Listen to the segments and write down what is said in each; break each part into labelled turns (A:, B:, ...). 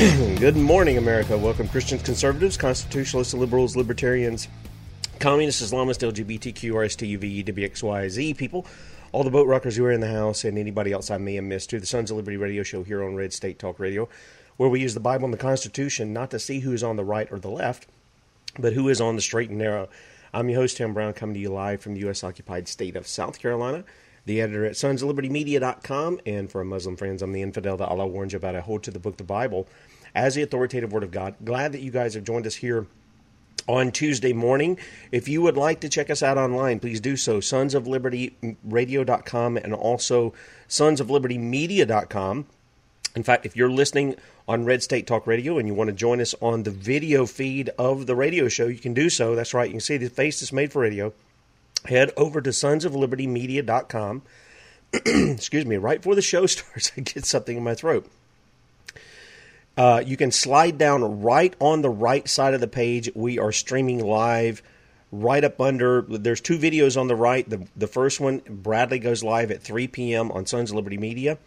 A: Good morning, America. Welcome, Christians, conservatives, constitutionalists, liberals, libertarians, communists, Islamists, LGBTQ, RSTUV, WXYZ people, all the boat rockers who are in the house, and anybody else I may have missed to the Sons of Liberty radio show here on Red State Talk Radio, where we use the Bible and the Constitution not to see who is on the right or the left, but who is on the straight and narrow. I'm your host, Tim Brown, coming to you live from the U.S. occupied state of South Carolina the editor at sonsoflibertymedia.com. And for our Muslim friends, I'm the infidel that Allah warns you about. I hold to the book, the Bible, as the authoritative word of God. Glad that you guys have joined us here on Tuesday morning. If you would like to check us out online, please do so. Sonsoflibertyradio.com and also sonsoflibertymedia.com. In fact, if you're listening on Red State Talk Radio and you want to join us on the video feed of the radio show, you can do so. That's right. You can see the face that's made for radio head over to sonsoflibertymedia.com. Excuse me, right before the show starts, I get something in my throat. Uh, you can slide down right on the right side of the page. We are streaming live right up under. There's two videos on the right. The, the first one, Bradley goes live at 3 p.m. on Sons of Liberty Media.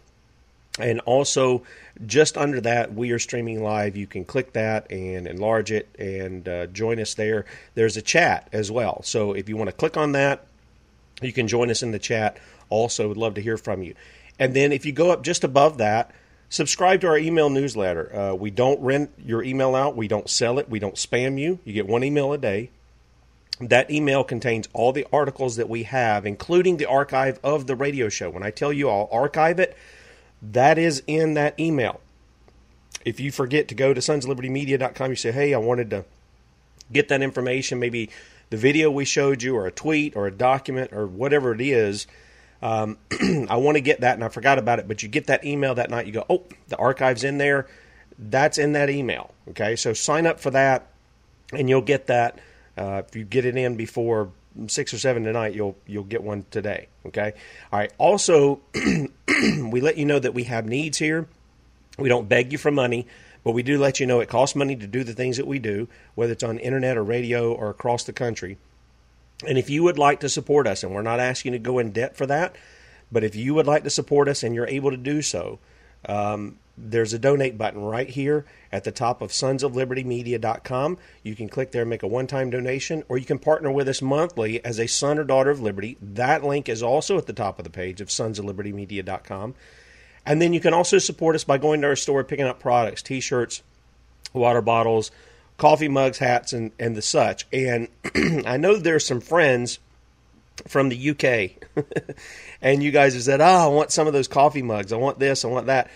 A: And also, just under that, we are streaming live. You can click that and enlarge it and uh, join us there. There's a chat as well. So if you want to click on that, you can join us in the chat. Also, would love to hear from you. And then if you go up just above that, subscribe to our email newsletter. Uh, we don't rent your email out, we don't sell it, we don't spam you. You get one email a day. That email contains all the articles that we have, including the archive of the radio show. When I tell you I'll archive it, that is in that email. If you forget to go to sonslibertymedia.com, you say, hey, I wanted to get that information, maybe the video we showed you, or a tweet, or a document, or whatever it is. Um, I want to get that, and I forgot about it. But you get that email that night, you go, oh, the archive's in there. That's in that email. Okay, so sign up for that, and you'll get that. Uh, if you get it in before six or seven tonight, you'll you'll get one today. Okay. All right. Also, we let you know that we have needs here. We don't beg you for money, but we do let you know it costs money to do the things that we do, whether it's on internet or radio or across the country. And if you would like to support us, and we're not asking you to go in debt for that, but if you would like to support us and you're able to do so, um, there's a donate button right here at the top of sonsoflibertymedia.com. You can click there and make a one time donation, or you can partner with us monthly as a son or daughter of liberty. That link is also at the top of the page of sonsoflibertymedia.com. And then you can also support us by going to our store, picking up products, t shirts, water bottles, coffee mugs, hats, and, and the such. And I know there's some friends from the UK, and you guys have said, Oh, I want some of those coffee mugs. I want this, I want that.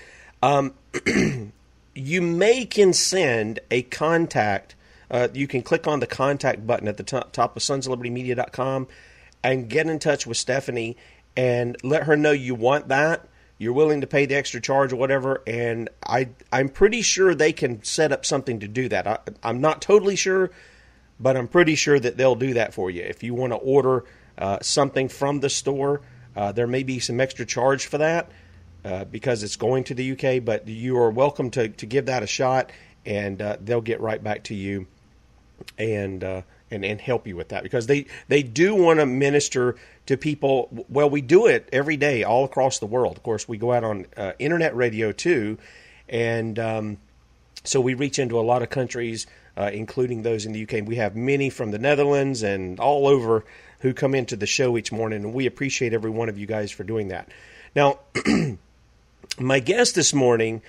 A: Um, you may can send a contact. Uh, you can click on the contact button at the top, top of sonsoflibertymedia.com and get in touch with Stephanie and let her know you want that. You're willing to pay the extra charge or whatever, and I I'm pretty sure they can set up something to do that. I, I'm not totally sure, but I'm pretty sure that they'll do that for you. If you want to order uh, something from the store, uh, there may be some extra charge for that. Uh, because it's going to the UK. But you are welcome to, to give that a shot, and uh, they'll get right back to you and uh, and and help you with that because they they do want to minister to people. Well, we do it every day all across the world. Of course, we go out on uh, internet radio too, and um, so we reach into a lot of countries. Uh, including those in the UK. We have many from the Netherlands and all over who come into the show each morning, and we appreciate every one of you guys for doing that. Now, my guest this morning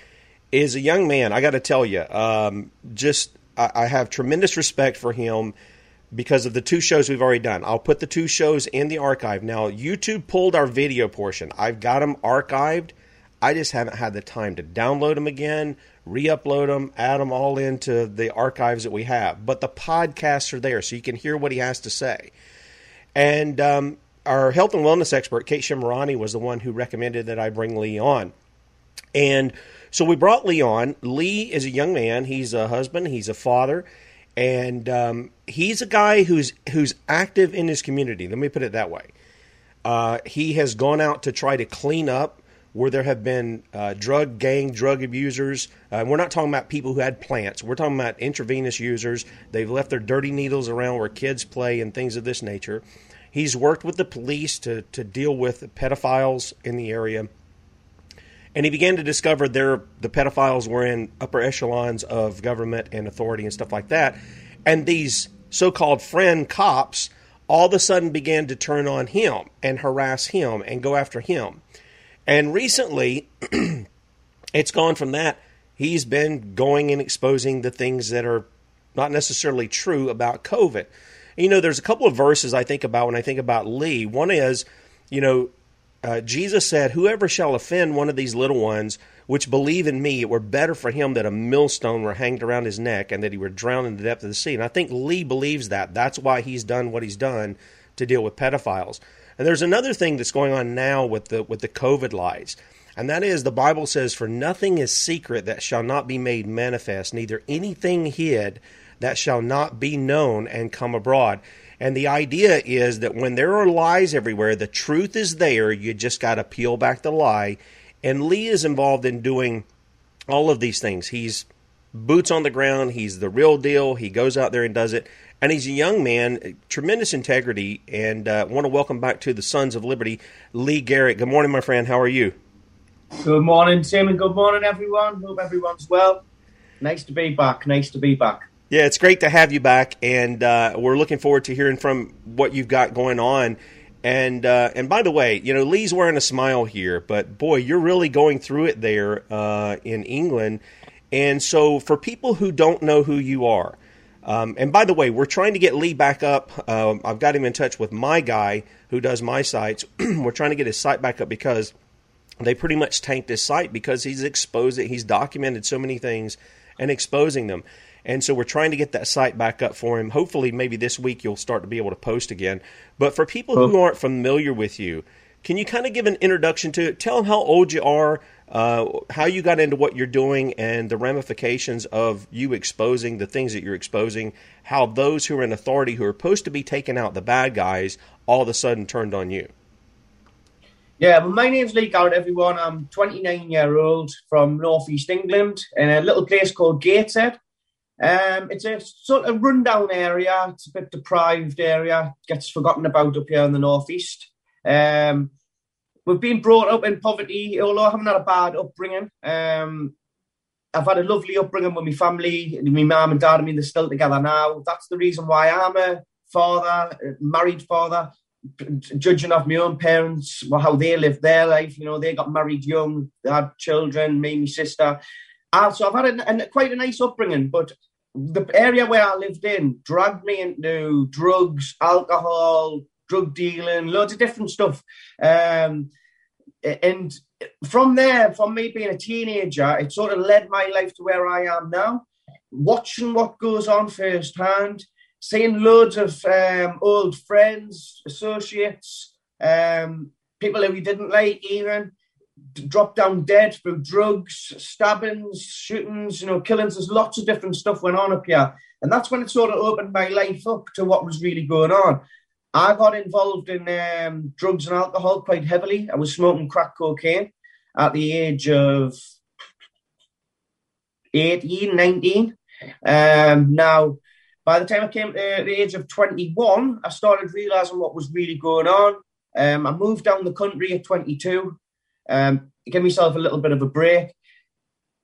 A: is a young man. I got to tell you, um, just I, I have tremendous respect for him because of the two shows we've already done. I'll put the two shows in the archive. Now, YouTube pulled our video portion. I've got them archived. I just haven't had the time to download them again, re upload them, add them all into the archives that we have. But the podcasts are there, so you can hear what he has to say. And um, our health and wellness expert, Kate Shemirani, was the one who recommended that I bring Lee on. And so we brought Lee on. Lee is a young man. He's a husband. He's a father, and um, he's a guy who's who's active in his community. Let me put it that way. Uh, he has gone out to try to clean up where there have been uh, drug gang, drug abusers. Uh, we're not talking about people who had plants. We're talking about intravenous users. They've left their dirty needles around where kids play and things of this nature. He's worked with the police to, to deal with pedophiles in the area. And he began to discover there the pedophiles were in upper echelons of government and authority and stuff like that. And these so-called friend cops all of a sudden began to turn on him and harass him and go after him. And recently it's gone from that. He's been going and exposing the things that are not necessarily true about covid you know there's a couple of verses i think about when i think about lee one is you know uh, Jesus said, Whoever shall offend one of these little ones which believe in me, it were better for him that a millstone were hanged around his neck and that he were drowned in the depth of the sea. And I think Lee believes that. That's why he's done what he's done to deal with pedophiles. And there's another thing that's going on now with the with the COVID lies. And that is the Bible says, For nothing is secret that shall not be made manifest, neither anything hid that shall not be known and come abroad. And the idea is that when there are lies everywhere, the truth is there. You just got to peel back the lie. And Lee is involved in doing all of these things. He's boots on the ground. He's the real deal. He goes out there and does it. And he's a young man, tremendous integrity. And uh, want to welcome back to the Sons of Liberty, Lee Garrett. Good morning, my friend. How are you?
B: Good morning, Tim, and good morning, everyone. Hope everyone's well. Nice to be back. Nice to be back.
A: Yeah, it's great to have you back, and uh, we're looking forward to hearing from what you've got going on. And uh, and by the way, you know Lee's wearing a smile here, but boy, you're really going through it there uh, in England. And so, for people who don't know who you are, um, and by the way, we're trying to get Lee back up. Um, I've got him in touch with my guy who does my sites. we're trying to get his site back up because they pretty much tanked his site because he's exposed it. He's documented so many things and exposing them. And so we're trying to get that site back up for him. Hopefully, maybe this week you'll start to be able to post again. But for people who aren't familiar with you, can you kind of give an introduction to it? Tell them how old you are, uh, how you got into what you're doing, and the ramifications of you exposing the things that you're exposing, how those who are in authority, who are supposed to be taking out the bad guys, all of a sudden turned on you.
B: Yeah, well, my name's Lee Garrett, everyone. I'm 29 year old from northeast England in a little place called Gateshead. Um, it's a sort of rundown area. It's a bit deprived area. Gets forgotten about up here in the northeast. Um, we've been brought up in poverty, although I haven't had a bad upbringing. Um, I've had a lovely upbringing with my family. My mum and dad, I mean, they're still together now. That's the reason why I'm a father, married father. Judging off my own parents, well, how they lived their life, you know, they got married young, they had children, me, my sister. Uh, so I've had a, a, quite a nice upbringing, but the area where I lived in dragged me into drugs, alcohol, drug dealing, loads of different stuff. Um, and from there, from me being a teenager, it sort of led my life to where I am now. Watching what goes on firsthand, seeing loads of um, old friends, associates, um, people that we didn't like even, dropped down dead through drugs, stabbings, shootings, you know, killings. There's lots of different stuff went on up here. And that's when it sort of opened my life up to what was really going on. I got involved in um, drugs and alcohol quite heavily. I was smoking crack cocaine at the age of 18, 19. Um, now, by the time I came to the age of 21, I started realizing what was really going on. Um, I moved down the country at 22 um, give myself a little bit of a break.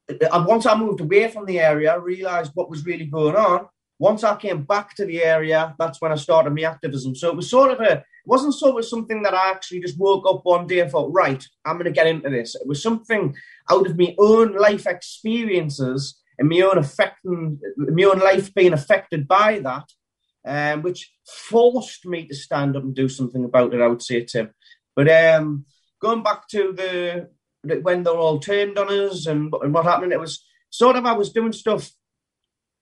B: And once I moved away from the area, I realised what was really going on. once I came back to the area, that's when I started my activism. So it was sort of a, it wasn't sort of something that I actually just woke up one day and thought, right, I'm going to get into this. It was something out of my own life experiences and my own affecting, my own life being affected by that, um, which forced me to stand up and do something about it. I would say, Tim. But um, going back to the when they were all turned on us and, and what happened, it was sort of I was doing stuff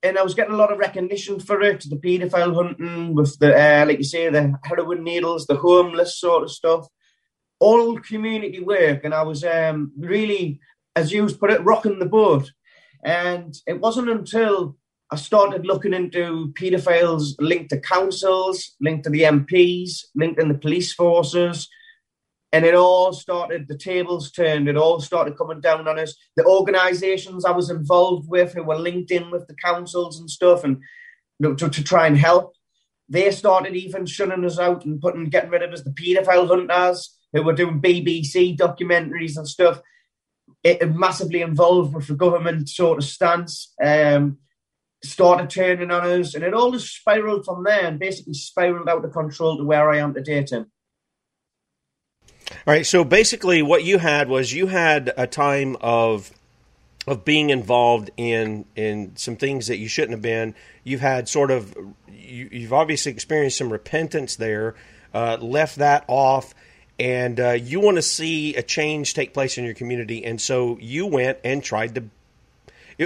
B: and I was getting a lot of recognition for it. The paedophile hunting with the, uh, like you say, the heroin needles, the homeless sort of stuff, all community work. And I was um, really, as you put it, rocking the boat. And it wasn't until I started looking into paedophiles linked to councils, linked to the MPs, linked in the police forces, and it all started the tables turned it all started coming down on us. The organizations i was involved with who were linked in with the councils and stuff and to, to try and help they started even shunning us out and putting getting rid of us the paedophile hunters who were doing bbc documentaries and stuff. It, massively involved with the government sort of stance um, started turning on us and it all just spiraled from there and basically spiraled out of control to where i am today tim
A: all right. So basically, what you had was you had a time of of being involved in in some things that you shouldn't have been. You've had sort of you, have obviously experienced some repentance there, uh, left that off, and uh, you want to see a change take place in your community, and so you went and tried to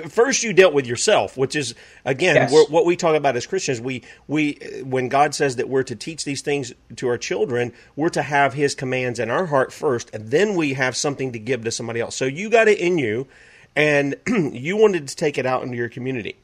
A: First, you dealt with yourself, which is again yes. what we talk about as Christians. We we when God says that we're to teach these things to our children, we're to have His commands in our heart first, and then we have something to give to somebody else. So you got it in you, and you wanted to take it out into your community.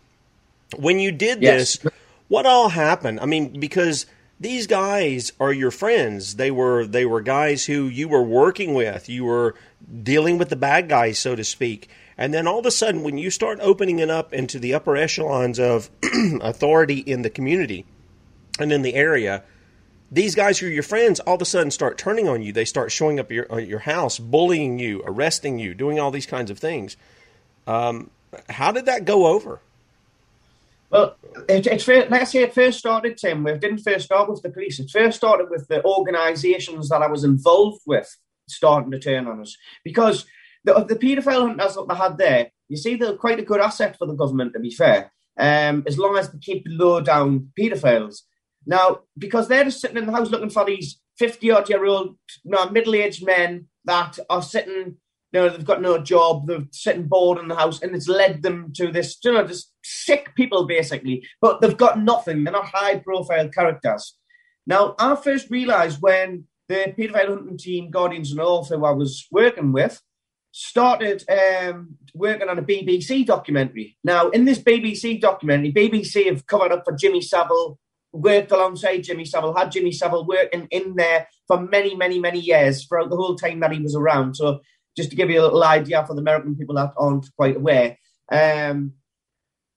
A: When you did yes. this, what all happened? I mean, because these guys are your friends. They were they were guys who you were working with. You were dealing with the bad guys, so to speak. And then all of a sudden, when you start opening it up into the upper echelons of authority in the community and in the area, these guys who are your friends all of a sudden start turning on you. They start showing up at your, at your house, bullying you, arresting you, doing all these kinds of things. Um, how did that go over?
B: Well, it, it's like I say, it first started, Tim. It didn't first start with the police. It first started with the organisations that I was involved with starting to turn on us because the, the paedophile hunters that they had there, you see, they're quite a good asset for the government, to be fair, um, as long as they keep low down paedophiles. Now, because they're just sitting in the house looking for these 50 odd year old, you middle aged men that are sitting, you know, they've got no job, they're sitting bored in the house, and it's led them to this, you know, just sick people basically, but they've got nothing. They're not high profile characters. Now, I first realised when the paedophile hunting team, Guardians and All, who I was working with, started um, working on a BBC documentary. Now, in this BBC documentary, BBC have covered up for Jimmy Savile, worked alongside Jimmy Savile, had Jimmy Savile working in there for many, many, many years throughout the whole time that he was around. So, just to give you a little idea for the American people that aren't quite aware, um,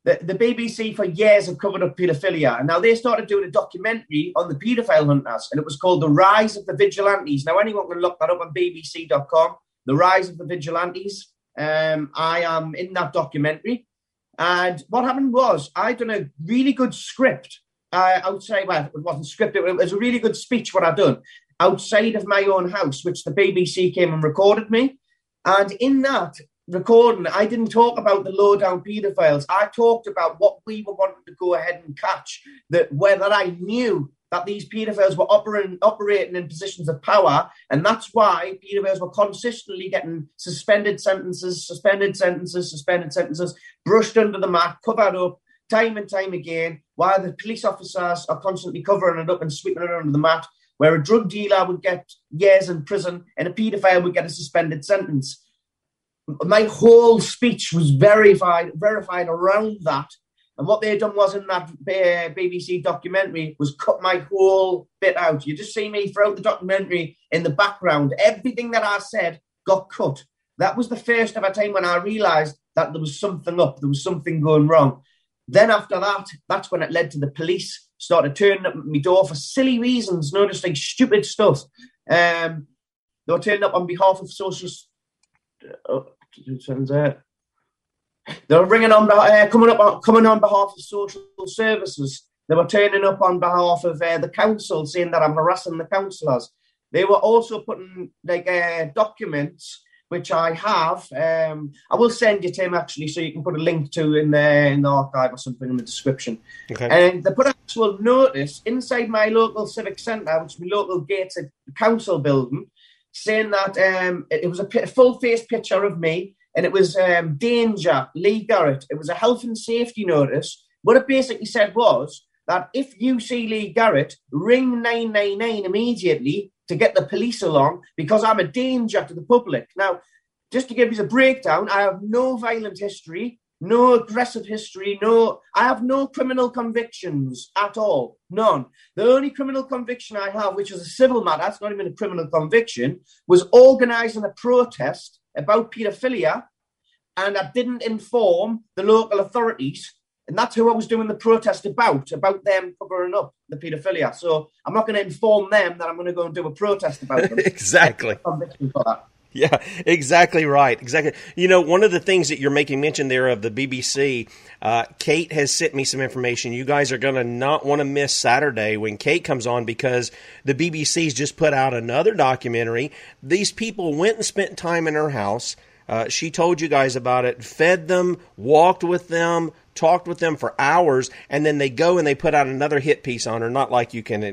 B: the, the BBC for years have covered up paedophilia. And now they started doing a documentary on the paedophile hunters, and it was called The Rise of the Vigilantes. Now, anyone can look that up on BBC.com the rise of the vigilantes. Um, I am in that documentary. And what happened was I'd done a really good script uh, outside. Well, it wasn't scripted. It was a really good speech. What I done outside of my own house, which the BBC came and recorded me. And in that recording, I didn't talk about the low down paedophiles. I talked about what we were wanting to go ahead and catch. That whether I knew that these paedophiles were operating, operating in positions of power, and that's why paedophiles were consistently getting suspended sentences, suspended sentences, suspended sentences, brushed under the mat, covered up time and time again, while the police officers are constantly covering it up and sweeping it under the mat, where a drug dealer would get years in prison and a paedophile would get a suspended sentence. My whole speech was verified, verified around that and what they had done was in that uh, BBC documentary was cut my whole bit out. You just see me throughout the documentary in the background. Everything that I said got cut. That was the first ever time when I realised that there was something up, there was something going wrong. Then after that, that's when it led to the police started turning up at my door for silly reasons, no, just like stupid stuff. Um, they were turning up on behalf of social. Uh, They were ringing on, uh, coming up, coming on behalf of social services. They were turning up on behalf of uh, the council, saying that I'm harassing the councillors. They were also putting like uh, documents which I have. Um, I will send you Tim actually, so you can put a link to in the in the archive or something in the description. Okay. And they put an actual notice inside my local civic centre, which is my local Gateshead council building, saying that um, it, it, was a, p- full face picture of me, and it was um, danger Lee Garrett. It was a health and safety notice. What it basically said was that if you see Lee Garrett, ring 999 immediately to get the police along because I'm a danger to the public. Now, just to give you a breakdown, I have no violent history, no aggressive history, no, I have no criminal convictions at all, none. The only criminal conviction I have, which is a civil matter, it's not even a criminal conviction, was organising a protest about paedophilia, and I didn't inform the local authorities and that's who I was doing the protest about, about them covering up the paedophilia. So I'm not going to inform them that I'm going to go and do a protest about them.
A: exactly. Yeah, exactly right. Exactly. You know, one of the things that you're making mention there of the BBC, uh, Kate has sent me some information. You guys are going to not want to miss Saturday when Kate comes on because the BBC's just put out another documentary. These people went and spent time in her house. Uh, she told you guys about it, fed them, walked with them, talked with them for hours, and then they go and they put out another hit piece on her. Not like you can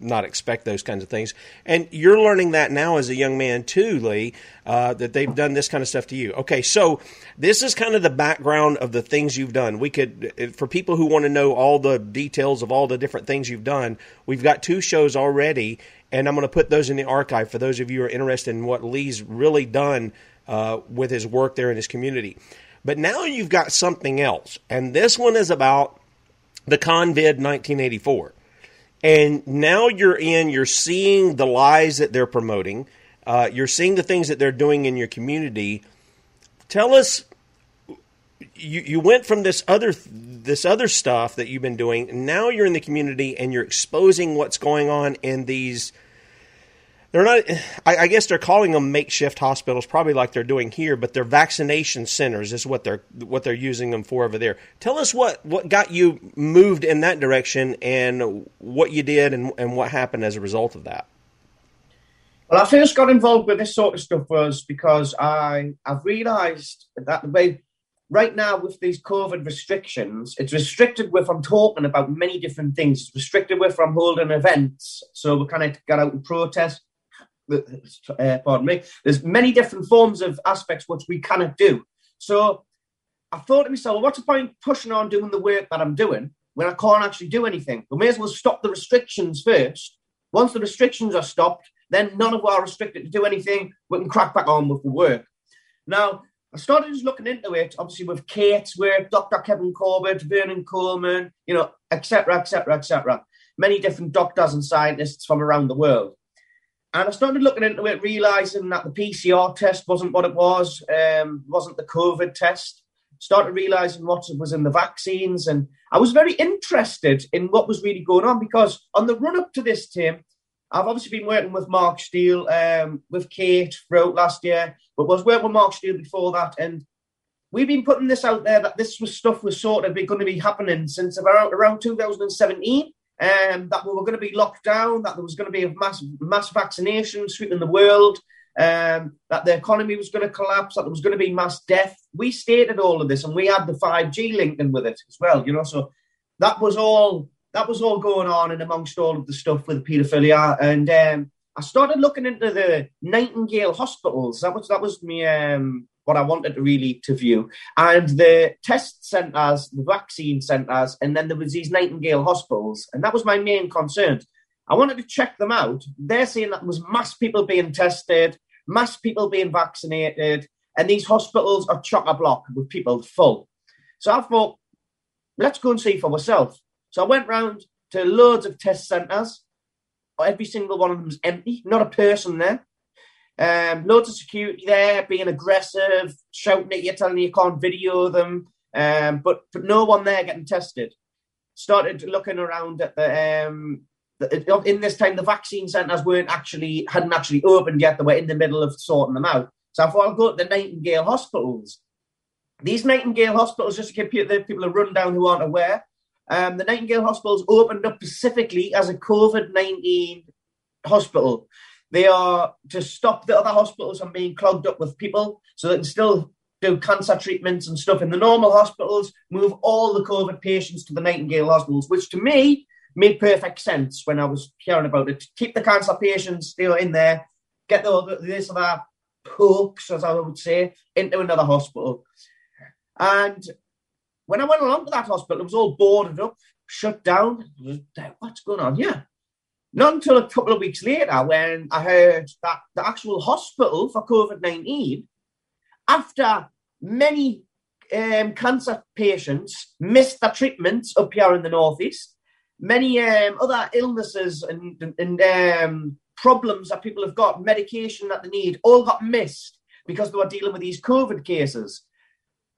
A: not expect those kinds of things. And you're learning that now as a young man too, Lee, uh, that they've done this kind of stuff to you. Okay, so this is kind of the background of the things you've done. We could, for people who want to know all the details of all the different things you've done, we've got two shows already, and I'm going to put those in the archive for those of you who are interested in what Lee's really done uh, with his work there in his community. But now you've got something else. And this one is about the Convid 1984. And now you're in, you're seeing the lies that they're promoting, uh, you're seeing the things that they're doing in your community. Tell us, you, you went from this other this other stuff that you've been doing. Now you're in the community and you're exposing what's going on in these they're not I, I, guess they're calling them makeshift hospitals probably like they're doing here but they're vaccination centers is what they're what they're using them for over there. Tell us what what got you moved in that direction and what you did and, and what happened as a result of that.
B: Well i first got involved with this sort of stuff was because i i've realized that the way right now with these covid restrictions it's restricted with i'm talking about many different things. It's restricted with i'm holding events. So we kind of get out and protest uh, pardon me, there's many different forms of aspects which we cannot do. So I thought to myself, well, what's the point pushing on doing the work that I'm doing when I can't actually do anything? We may as well stop the restrictions first. Once the restrictions are stopped, then none of us are restricted to do anything. We can crack back on with the work. Now, I started just looking into it, obviously with Kate's work, Dr. Kevin Corbett, Vernon Coleman, you know, etc., etc., etc. Many different doctors and scientists from around the world. And I started looking into it, realizing that the PCR test wasn't what it was, um, wasn't the COVID test. Started realizing what was in the vaccines, and I was very interested in what was really going on because on the run up to this, Tim, I've obviously been working with Mark Steele, um, with Kate throughout last year, but was working with Mark Steele before that, and we've been putting this out there that this was stuff was sort of going to be happening since about around 2017 um, that we were going to be locked down, that there was going to be a mass, mass vaccination sweeping the world, um, that the economy was going to collapse, that there was going to be mass death. We stated all of this, and we had the 5G linked in with it as well, you know. So that was all that was all going on, and amongst all of the stuff with paedophilia, and um, I started looking into the Nightingale hospitals. That was that was me um, what I wanted to really to view. And the test centres, the vaccine centres, and then there was these Nightingale hospitals, and that was my main concern. I wanted to check them out. They're saying that was mass people being tested, mass people being vaccinated, and these hospitals are chock a block with people full. So I thought, let's go and see for myself. So I went round to loads of test centres. Every single one of them was empty, not a person there. Um, loads of security there, being aggressive, shouting at you, telling you you can't video them, um, but but no one there getting tested. Started looking around at the, um, the in this time the vaccine centres weren't actually hadn't actually opened yet. They were in the middle of sorting them out. So I thought I'll go to the Nightingale hospitals. these Nightingale hospitals, just to give the people a rundown who aren't aware, um, the Nightingale hospitals opened up specifically as a COVID 19 hospital. They are to stop the other hospitals from being clogged up with people so they can still do cancer treatments and stuff in the normal hospitals, move all the COVID patients to the Nightingale hospitals, which to me made perfect sense when I was hearing about it. Keep the cancer patients still in there, get the, this or that pokes, as I would say, into another hospital. And when I went along to that hospital, it was all boarded up, shut down. What's going on here? Not until a couple of weeks later, when I heard that the actual hospital for COVID 19, after many um, cancer patients missed their treatments up here in the Northeast, many um, other illnesses and, and um, problems that people have got, medication that they need, all got missed because they were dealing with these COVID cases.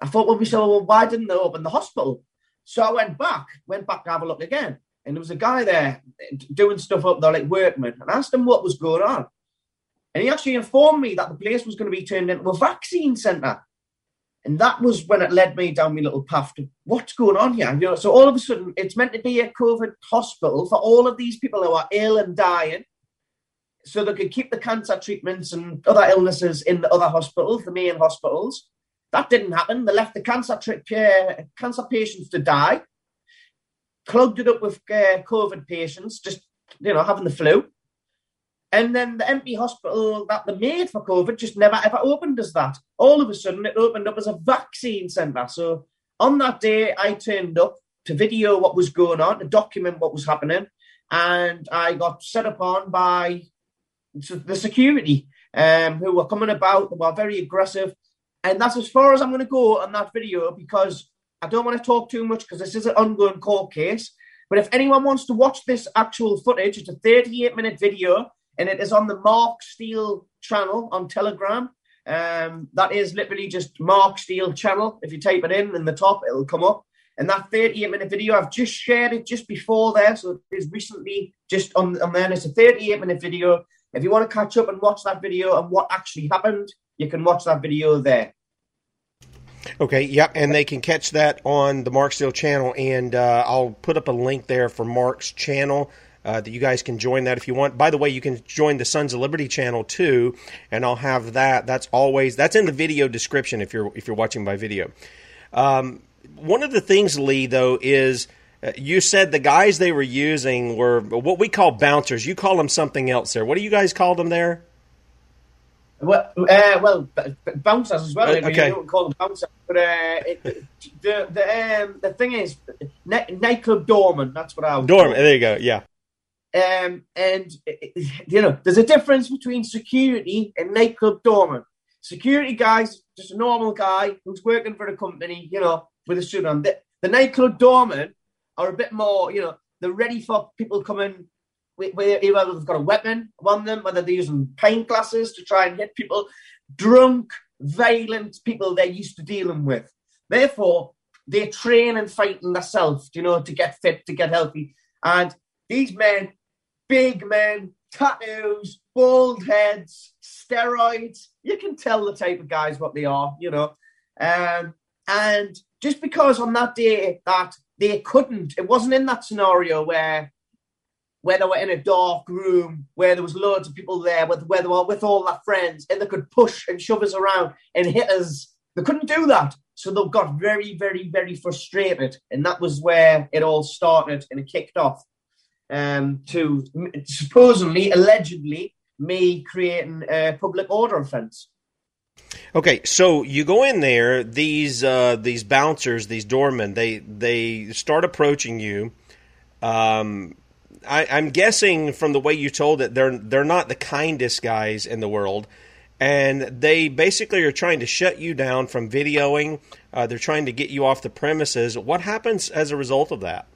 B: I thought, well, we said, well, why didn't they open the hospital? So I went back, went back to have a look again. And there was a guy there doing stuff up there, like workmen, and I asked him what was going on. And he actually informed me that the place was going to be turned into a vaccine centre. And that was when it led me down my little path to what's going on here. You know, so all of a sudden, it's meant to be a COVID hospital for all of these people who are ill and dying, so they could keep the cancer treatments and other illnesses in the other hospitals, the main hospitals. That didn't happen. They left the cancer tri- uh, cancer patients to die, clogged it up with uh, COVID patients, just you know having the flu, and then the empty hospital that they made for COVID just never ever opened as that. All of a sudden, it opened up as a vaccine centre. So on that day, I turned up to video what was going on, to document what was happening, and I got set upon by the security um, who were coming about. They were very aggressive. And that's as far as I'm going to go on that video because I don't want to talk too much because this is an ongoing court case. But if anyone wants to watch this actual footage, it's a 38 minute video and it is on the Mark Steele channel on Telegram. Um, that is literally just Mark Steele channel. If you type it in in the top, it'll come up. And that 38 minute video, I've just shared it just before there. So it is recently just on, on there. It's a 38 minute video. If you want to catch up and watch that video and what actually happened, you can watch that video there.
A: Okay, yep, and they can catch that on the Mark Steele channel, and uh, I'll put up a link there for Mark's channel. Uh, that you guys can join that if you want. By the way, you can join the Sons of Liberty channel too, and I'll have that. That's always that's in the video description if you're if you're watching by video. Um, one of the things, Lee, though, is uh, you said the guys they were using were what we call bouncers. You call them something else there. What do you guys call them there?
B: Well, uh, well, bouncers as well.
A: Okay.
B: You don't call them bouncers, but uh, it, the the um, the thing is, nightclub doorman. That's what I was.
A: Doorman. There you go. Yeah.
B: Um, and you know, there's a difference between security and nightclub doorman. Security guys, just a normal guy who's working for the company, you know, with a suit on. The, the nightclub doorman are a bit more, you know, they're ready for people coming whether they've got a weapon on them, whether they're using pint glasses to try and hit people, drunk, violent people they're used to dealing with. Therefore, they train and fight in themselves, you know, to get fit, to get healthy. And these men, big men, tattoos, bald heads, steroids, you can tell the type of guys what they are, you know. Um, and just because on that day that they couldn't, it wasn't in that scenario where where they were in a dark room, where there was loads of people there, with where they were with all their friends, and they could push and shove us around and hit us. They couldn't do that, so they got very, very, very frustrated, and that was where it all started and it kicked off. Um, to supposedly, allegedly, me creating a public order offence.
A: Okay, so you go in there. These uh, these bouncers, these doormen, they they start approaching you. Um, I, am guessing from the way you told it, they're they're not the kindest guys in the world, and they basically are trying to shut you down from videoing. Uh, they're trying to get you off the premises. What happens as a result of that?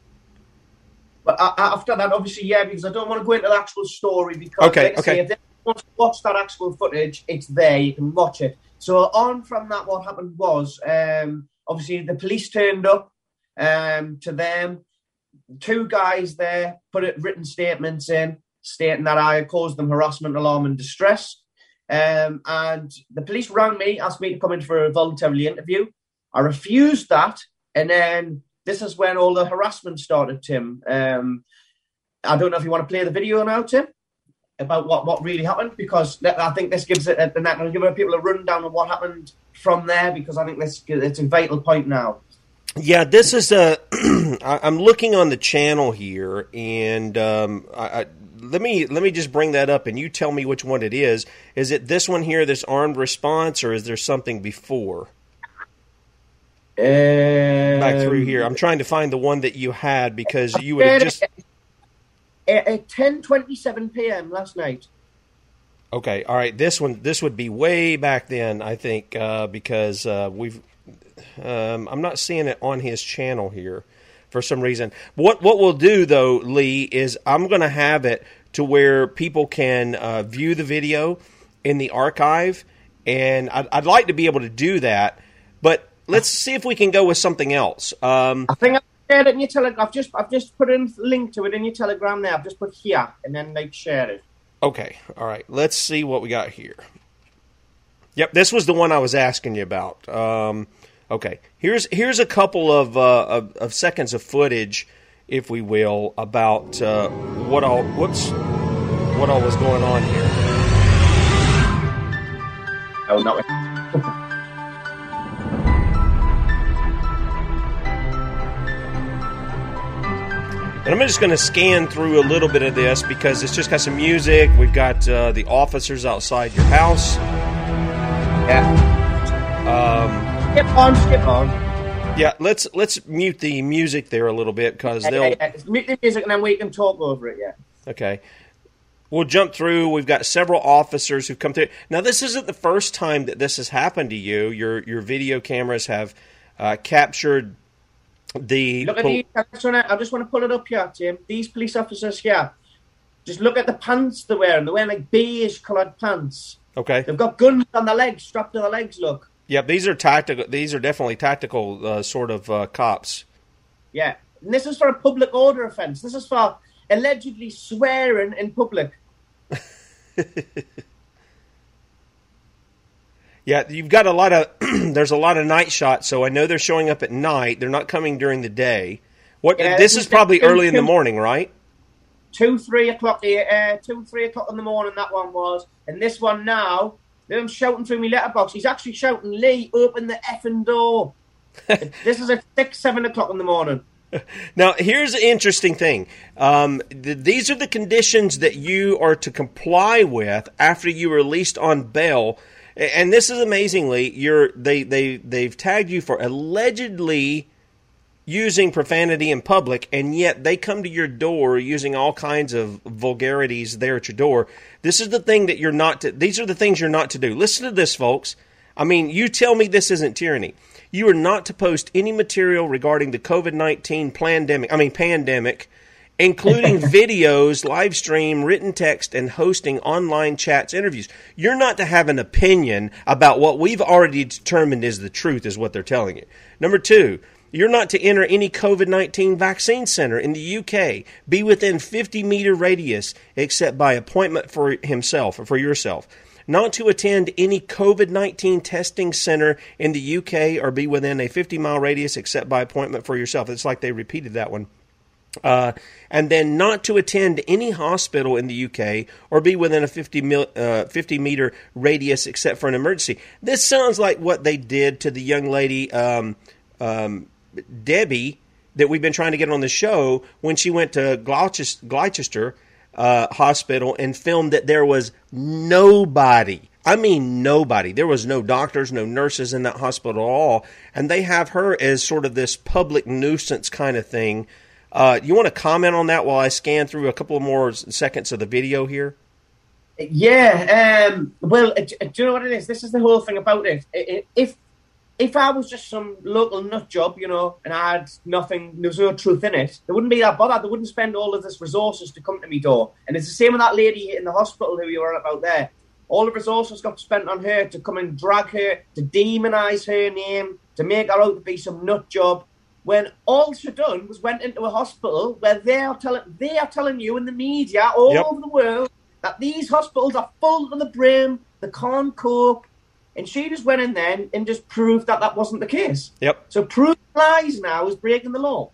B: But after that, obviously, yeah, because I don't want to go into the actual story because
A: okay, okay.
B: If they want to watch that actual footage, it's there. You can watch it. So on from that, what happened was um, obviously the police turned up um, to them two guys there put it, written statements in stating that I caused them harassment, alarm, and distress. Um, and the police rang me, asked me to come in for a voluntary interview. I refused that, and then this is when all the harassment started, Tim. Um, I don't know if you want to play the video now, Tim, about what, what really happened, because I think this gives it, and that will give people a rundown of what happened from there, because I think this it's a vital point now.
A: Yeah, this is a. I'm looking on the channel here, and um, I, I, let me let me just bring that up, and you tell me which one it is. Is it this one here, this armed response, or is there something before?
B: Um,
A: Back through here, I'm trying to find the one that you had because you would have just.
B: At 10:27 p.m. last night.
A: Okay, all right. This one, this would be way back then, I think, uh, because uh, we've. Um, I'm not seeing it on his channel here for some reason. What what we'll do though, Lee, is I'm going to have it to where people can uh, view the video in the archive, and I'd, I'd, like to be able to do that. But let's see if we can go with something else. Um,
B: I think I've shared it in your telegram. I've just I've just put a link to it in your telegram now. I've just put here and then they share it.
A: Okay, all right. Let's see what we got here. Yep, this was the one I was asking you about. Um, okay, here's here's a couple of, uh, of, of seconds of footage, if we will, about uh, what all whoops what all was going on here.
B: Oh no.
A: And I'm just going to scan through a little bit of this because it's just got some music. We've got uh, the officers outside your house.
B: Yeah.
A: Um,
B: skip on, skip on.
A: Yeah, let's let's mute the music there a little bit because they'll.
B: yeah, yeah. Mute the music and then we can talk over it. Yeah.
A: Okay. We'll jump through. We've got several officers who've come through. Now, this isn't the first time that this has happened to you. Your your video cameras have uh, captured the.
B: Look at these. I just, wanna, I just want to pull it up here, Tim. These police officers here. Just look at the pants they're wearing. They're wearing like beige coloured pants.
A: okay.
B: They've got guns on their legs, strapped to their legs. Look.
A: Yep. These are tactical. These are definitely tactical uh, sort of uh, cops.
B: Yeah. And this is for a public order offence. This is for allegedly swearing in public.
A: Yeah, you've got a lot of. there's a lot of night shots, so I know they're showing up at night. They're not coming during the day. What?
B: Yeah,
A: this is probably
B: the-
A: early in the morning, right?
B: Two, three o'clock, uh, two, three o'clock in the morning. That one was, and this one now. I'm shouting through my letterbox. He's actually shouting, "Lee, open the effing door." this is at six, seven o'clock in the morning.
A: Now, here's the interesting thing. Um, th- these are the conditions that you are to comply with after you are released on bail. And this is amazingly, you're they they they've tagged you for allegedly using profanity in public, and yet they come to your door using all kinds of vulgarities there at your door. This is the thing that you're not to. These are the things you're not to do. Listen to this, folks. I mean, you tell me this isn't tyranny. You are not to post any material regarding the COVID nineteen pandemic. I mean, pandemic, including videos, live stream, written text, and hosting online chats, interviews. You're not to have an opinion about what we've already determined is the truth, is what they're telling you. Number two, you're not to enter any COVID 19 vaccine center in the UK, be within 50 meter radius except by appointment for himself or for yourself. Not to attend any COVID 19 testing center in the UK or be within a 50 mile radius except by appointment for yourself. It's like they repeated that one. Uh, and then not to attend any hospital in the UK or be within a 50, mil, uh, 50 meter radius except for an emergency. This sounds like what they did to the young lady, um, um, Debbie, that we've been trying to get on the show when she went to Gloucester, uh, Hospital and filmed that there was nobody. I mean, nobody. There was no doctors, no nurses in that hospital at all. And they have her as sort of this public nuisance kind of thing. Uh, you want to comment on that while I scan through a couple more seconds of the video here?
B: Yeah. Um, well, uh, do you know what it is? This is the whole thing about it. If if I was just some local nut job, you know, and I had nothing, there was no truth in it, they wouldn't be that bothered. They wouldn't spend all of this resources to come to me door. And it's the same with that lady in the hospital who you were about there. All the resources got spent on her to come and drag her, to demonise her name, to make her out to be some nut job. When all she done was went into a hospital where they are telling they are telling you in the media all
A: Yep.
B: over the world that these hospitals are full to the brim, they can't cope. And she just went in there and, just proved that that wasn't the case.
A: Yep.
B: So proving lies now is breaking the law.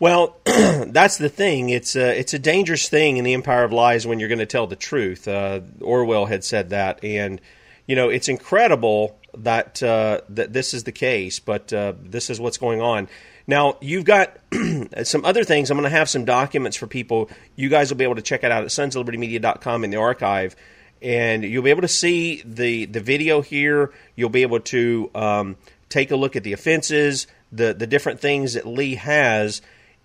A: Well, that's the thing. It's a it's a dangerous thing in the empire of lies when you're going to tell the truth. Uh, Orwell had said that, and you know it's incredible that uh, that this is the case, but uh, this is what's going on. Now you've got some other things. I'm going to have some documents for people. You guys will be able to check it out at sonsoflibertymedia.com in the archive, and you'll be able to see the the video here. You'll be able to um, take a look at the offenses, the the different things that Lee has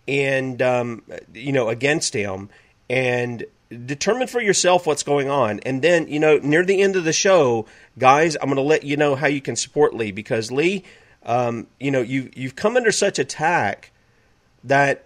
A: and um, you know against him and determine for yourself what's going on and then you know near the end of the show guys i'm going to let you know how you can support lee because lee um, you know you you've come under such attack that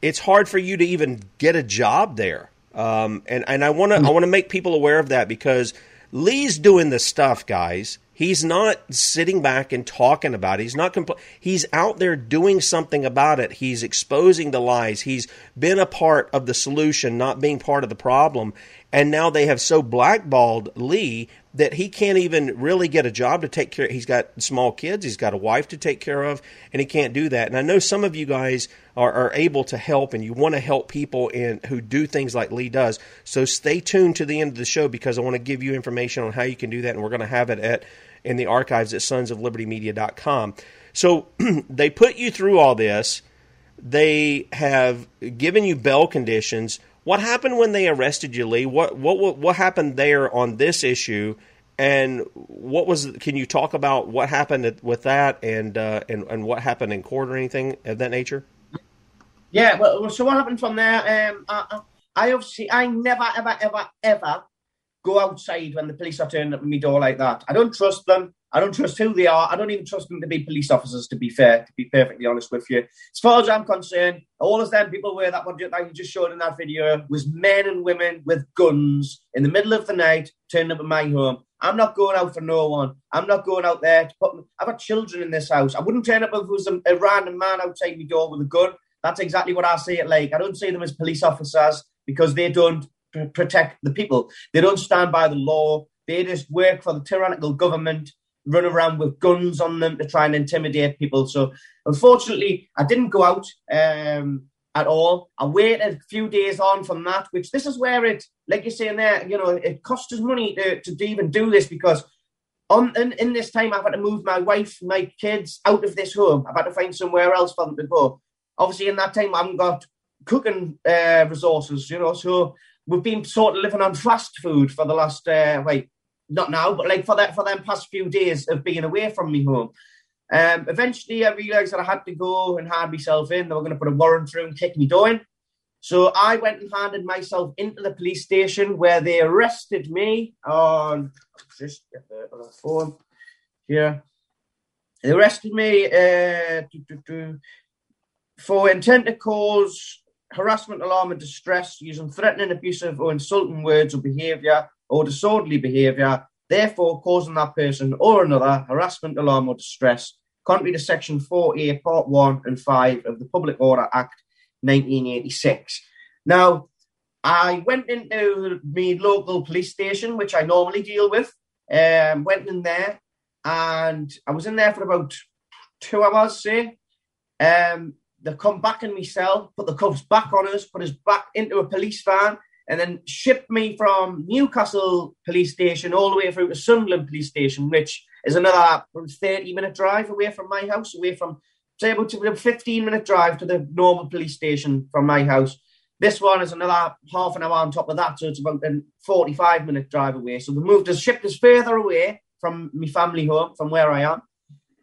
A: it's hard for you to even get a job there um, and and i want to i want to make people aware of that because lee's doing the stuff guys He's not sitting back and talking about it. He's not compl- he's out there doing something about it. He's exposing the lies. He's been a part of the solution, not being part of the problem. And now they have so blackballed Lee that he can't even really get a job to take care. of. He's got small kids. He's got a wife to take care of, and he can't do that. And I know some of you guys are, are able to help, and you want to help people in who do things like Lee does. So stay tuned to the end of the show because I want to give you information on how you can do that, and we're going to have it at in the archives at sonsoflibertymedia.com. So they put you through all this. They have given you bail conditions. What happened when they arrested you, Lee? What what what, happened there on this issue? And what was? Can you talk about what happened with that, and uh, and and what happened in court or anything of that nature?
B: Yeah. Well, so what happened from there? Um, I, I obviously I never ever ever ever go outside when the police are turning at my door like that. I don't trust them. I don't trust who they are. I don't even trust them to be police officers, to be fair, to be perfectly honest with you. As far as I'm concerned, all of them people were that one that you just showed in that video was men and women with guns in the middle of the night turning up at my home. I'm not going out for no one. I'm not going out there to put. I've got children in this house. I wouldn't turn up if it was a, a random man outside my door with a gun. That's exactly what I see it like. I don't see them as police officers because they don't protect the people. They don't stand by the law. They just work for the tyrannical government, run around with guns on them to try and intimidate people. So, unfortunately, I didn't go out um, at all. I waited a few days on from that, which this is where it, like you're saying there, you know, it costs us money to, to even do this because on in, in this time I've had to move my wife, my kids out of this home. I've had to find somewhere else for them to go. Obviously, in that time, I haven't got cooking uh, resources, you know, so we've been sort of living on fast food for the last uh, wait, not now, but like for that for them past few days of being away from me home. Um, eventually, I realised that I had to go and hand myself in. They were going to put a warrant through and kick me down. So I went and handed myself into the police station where they arrested me on just get the phone here. They arrested me uh, for intent to cause harassment, alarm, and distress using threatening, abusive, or insulting words or behaviour or disorderly behaviour, therefore causing that person or another harassment, alarm, or distress, contrary to Section 4A, Part 1 and 5 of the Public Order Act 1986. Now, I went into my local police station, which I normally deal with, um, went in there, and I was in there for about two hours, say. Um, they come back in my cell, put the cuffs back on us, put us back into a police van, and then shipped me from Newcastle police station all the way through to Sunderland police station, which is another 30 minute drive away from my house, away from, say, about a 15 minute drive to the normal police station from my house. This one is another half an hour on top of that, so it's about a 45 minute drive away. So they moved us, shipped us further away from my family home, from where I am.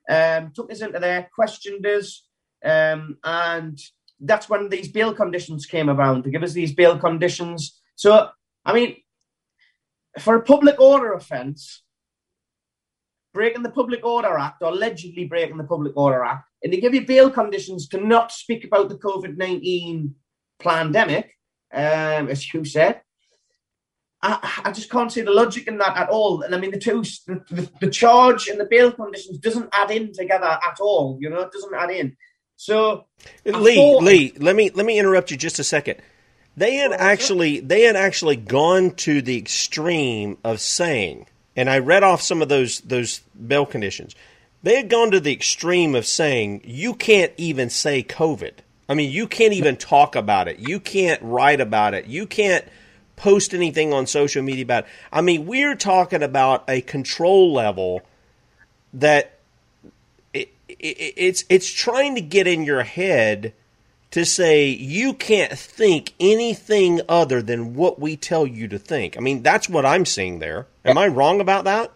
B: Um, took us into there, questioned us, um, and that's when these bail conditions came around to give us these bail conditions. So, I mean, for a public order offence, breaking the Public Order Act or allegedly breaking the Public Order Act, and they give you bail conditions to not speak about the COVID 19 pandemic, um, as you said. I, I, just can't see the logic in that at all. And I mean, the two, the, the, the charge and the bail conditions doesn't add in together at all. You know, it doesn't add in. So
A: Lee, thought, Lee, let me let me interrupt you just a second. They had actually they had actually gone to the extreme of saying, and I read off some of those those bail conditions. They had gone to the extreme of saying you can't even say COVID. I mean, you can't even talk about it. You can't write about it. You can't post anything on social media about it. I mean, we're talking about a control level that it, it, it's it's trying to get in your head to say you can't think anything other than what we tell you to think. I mean, that's what I'm seeing there. Am I wrong about that?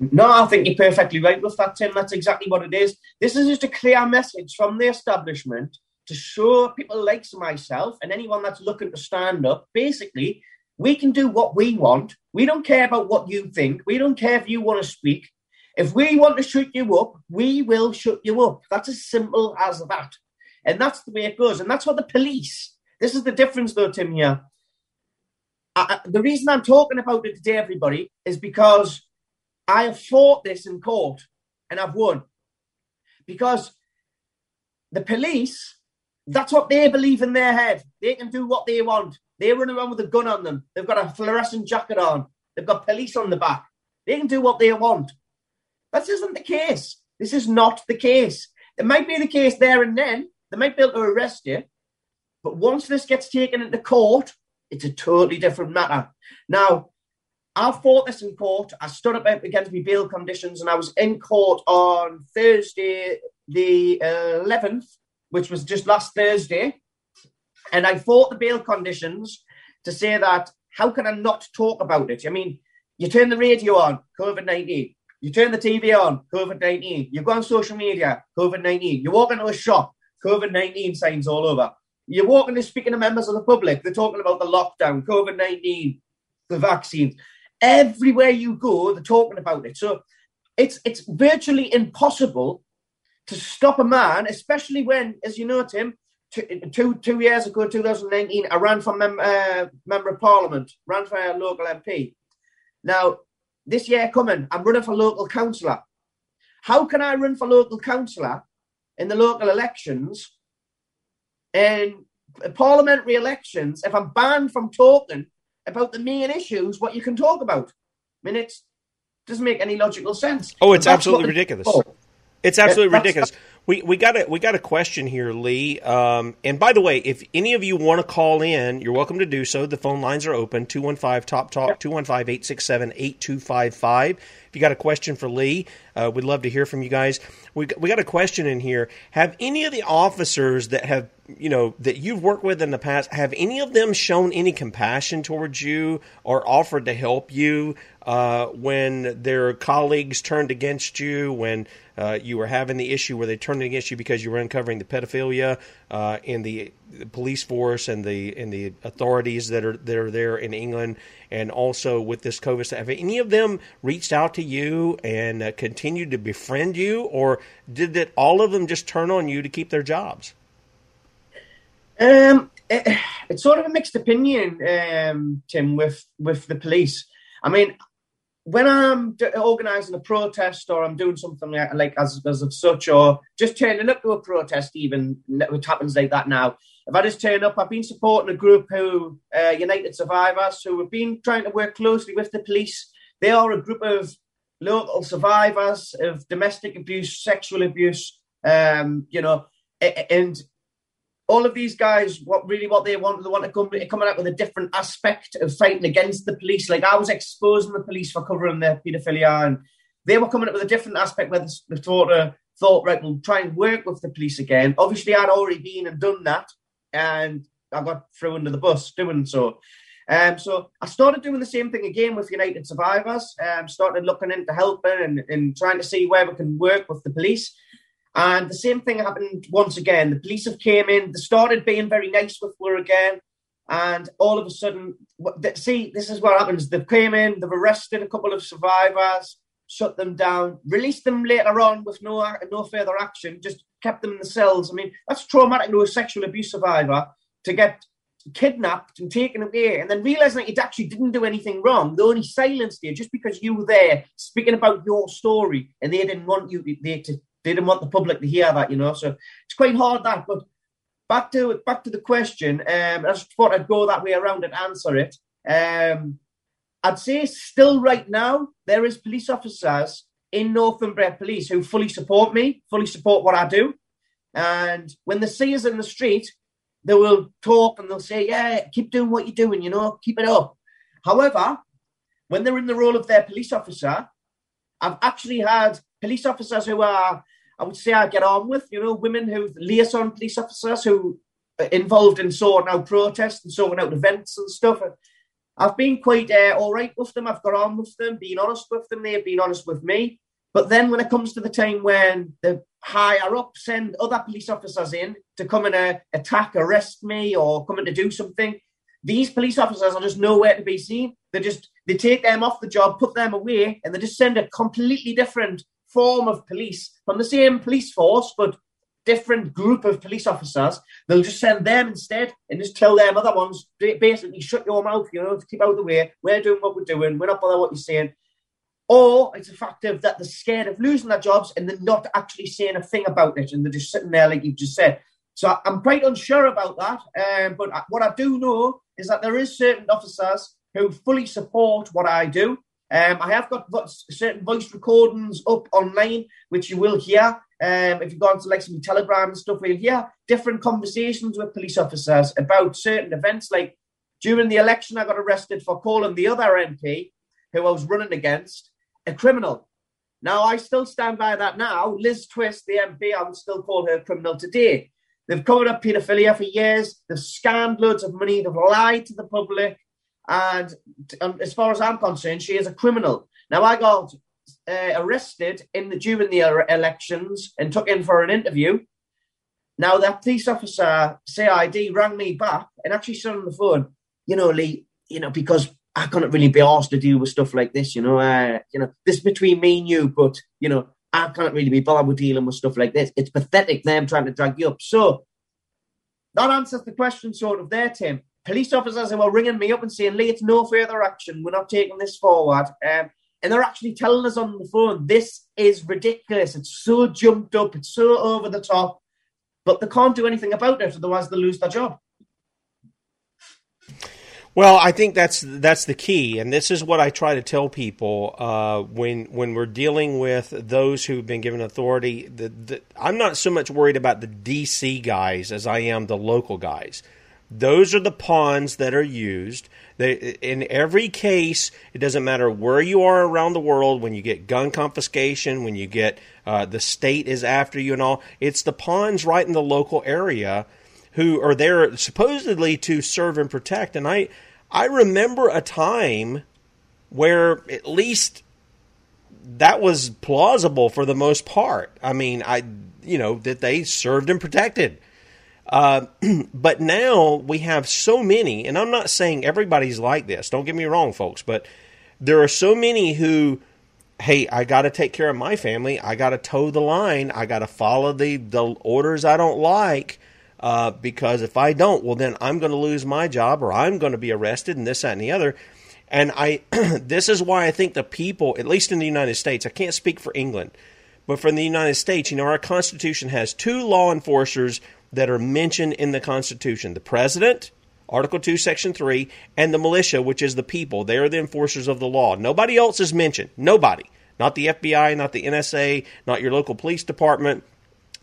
B: No, I think you're perfectly right with that, Tim. That's exactly what it is. This is just a clear message from the establishment to show people like myself and anyone that's looking to stand up. Basically, we can do what we want. We don't care about what you think. We don't care if you want to speak. If we want to shut you up, we will shut you up. That's as simple as that. And that's the way it goes. And that's what the police, this is the difference though, Tim, here. I, the reason I'm talking about it today, everybody, is because I have fought this in court and I've won. Because the police, that's what they believe in their head. They can do what they want. They run around with a gun on them. They've got a fluorescent jacket on. They've got police on the back. They can do what they want. That isn't the case. This is not the case. It might be the case there and then. They might be able to arrest you. But once this gets taken into court, it's a totally different matter. Now, I fought this in court. I stood up against my bail conditions, and I was in court on Thursday, the 11th, which was just last Thursday. And I fought the bail conditions to say that how can I not talk about it? I mean, you turn the radio on, COVID 19. You turn the TV on, COVID 19. You go on social media, COVID 19. You walk into a shop, COVID 19 signs all over. You're walking and speaking to members of the public, they're talking about the lockdown, COVID 19, the vaccines. Everywhere you go, they're talking about it. So it's it's virtually impossible to stop a man, especially when, as you know, Tim, two, two years ago, 2019, I ran for mem- uh, member of parliament, ran for a local MP. Now, this year coming, I'm running for local councillor. How can I run for local councillor in the local elections in parliamentary elections if I'm banned from talking about the main issues, what you can talk about? I mean, it doesn't make any logical sense.
A: Oh, it's absolutely ridiculous. It's absolutely ridiculous. We we got a we got a question here, Lee. Um, and by the way, if any of you want to call in, you're welcome to do so. The phone lines are open 215 Top Talk 215 867 8255. You got a question for Lee, uh, we'd love to hear from you guys. We we got a question in here. Have any of the officers that have you know that you've worked with in the past have any of them shown any compassion towards you or offered to help you uh, when their colleagues turned against you when uh, you were having the issue where they turned against you because you were uncovering the pedophilia uh, in the, police force and the and the authorities that are that are there in England, and also with this COVID. Have any of them reached out to you and uh, continued to befriend you, or did that all of them just turn on you to keep their jobs?
B: Um, it, it's sort of a mixed opinion, um, Tim, with with the police. I mean, when I'm organising a protest or I'm doing something like, like as, as of such, or just turning up to a protest, even it happens like that now. If I just turn up, I've been supporting a group who uh, United Survivors who have been trying to work closely with the police. They are a group of local survivors of domestic abuse, sexual abuse, um, you know, and all of these guys, what really what they want, they want to come coming out with a different aspect of fighting against the police. Like I was exposing the police for covering their paedophilia, and they were coming up with a different aspect where the uh, thought right, we'll try and work with the police again. Obviously, I'd already been and done that, and I got thrown under the bus doing so. Um, so I started doing the same thing again with United Survivors. Um, started looking into helping and, and trying to see where we can work with the police. And the same thing happened once again. The police have came in, they started being very nice with her again. And all of a sudden, see, this is what happens. They've came in, they've arrested a couple of survivors, shut them down, released them later on with no no further action, just kept them in the cells. I mean, that's traumatic to a sexual abuse survivor to get kidnapped and taken away and then realizing that it actually didn't do anything wrong. They only silenced you just because you were there speaking about your story and they didn't want you they to they didn't want the public to hear that, you know. So it's quite hard that. But back to back to the question, um, I just thought I'd go that way around and answer it. Um, I'd say still right now, there is police officers in Northumbria Police who fully support me, fully support what I do. And when they see us in the street, they will talk and they'll say, Yeah, keep doing what you're doing, you know, keep it up. However, when they're in the role of their police officer, I've actually had police officers who are, I would say, I get on with, you know, women who liaison police officers who are involved in sorting out protests and sorting out events and stuff. I've been quite uh, all right with them. I've got on with them, being honest with them. They've been honest with me. But then when it comes to the time when the higher up send other police officers in to come and uh, attack, arrest me, or come in to do something, these police officers are just nowhere to be seen. They just they take them off the job, put them away, and they just send a completely different form of police from the same police force, but different group of police officers. They'll just send them instead and just tell them other ones basically shut your mouth, you know, keep out of the way. We're doing what we're doing. We're not bothered what you're saying. Or it's a fact of that they're scared of losing their jobs and they're not actually saying a thing about it and they're just sitting there like you've just said. So I'm quite unsure about that. Um, but what I do know is that there is certain officers who fully support what I do. Um, I have got certain voice recordings up online, which you will hear. Um, if you go onto like some Telegram and stuff, you'll hear different conversations with police officers about certain events. Like during the election, I got arrested for calling the other MP who I was running against a criminal. Now, I still stand by that now. Liz Twist, the MP, I would still call her a criminal today. They've covered up paedophilia for years. They've scammed loads of money. They've lied to the public. And um, as far as I'm concerned, she is a criminal. Now, I got uh, arrested in the during the elections and took in for an interview. Now, that police officer, CID, rang me back and actually said on the phone, you know, Lee, you know, because I couldn't really be asked to deal with stuff like this, you know. Uh, you know, this between me and you, but you know, I can't really be bothered with dealing with stuff like this. It's pathetic them trying to drag you up. So that answers the question sort of there, Tim. Police officers who are ringing me up and saying, Lee, it's no further action. We're not taking this forward. Um, and they're actually telling us on the phone, this is ridiculous. It's so jumped up. It's so over the top. But they can't do anything about it, otherwise they lose their job.
A: Well, I think that's that's the key, and this is what I try to tell people uh, when when we're dealing with those who've been given authority. The, the, I'm not so much worried about the DC guys as I am the local guys. Those are the pawns that are used. They, in every case, it doesn't matter where you are around the world. When you get gun confiscation, when you get uh, the state is after you and all, it's the pawns right in the local area who are there supposedly to serve and protect. And I, I remember a time where at least that was plausible for the most part. I mean, I, you know, that they served and protected. Uh, but now we have so many, and I'm not saying everybody's like this. Don't get me wrong, folks, but there are so many who, hey, I got to take care of my family. I got to toe the line. I got to follow the the orders I don't like uh, because if I don't, well, then I'm going to lose my job or I'm going to be arrested and this, that, and the other. And I, this is why I think the people, at least in the United States, I can't speak for England, but for the United States, you know, our Constitution has two law enforcers that are mentioned in the Constitution: the President, Article Two, Section Three, and the militia, which is the people. They are the enforcers of the law. Nobody else is mentioned. Nobody. Not the FBI, not the NSA, not your local police department,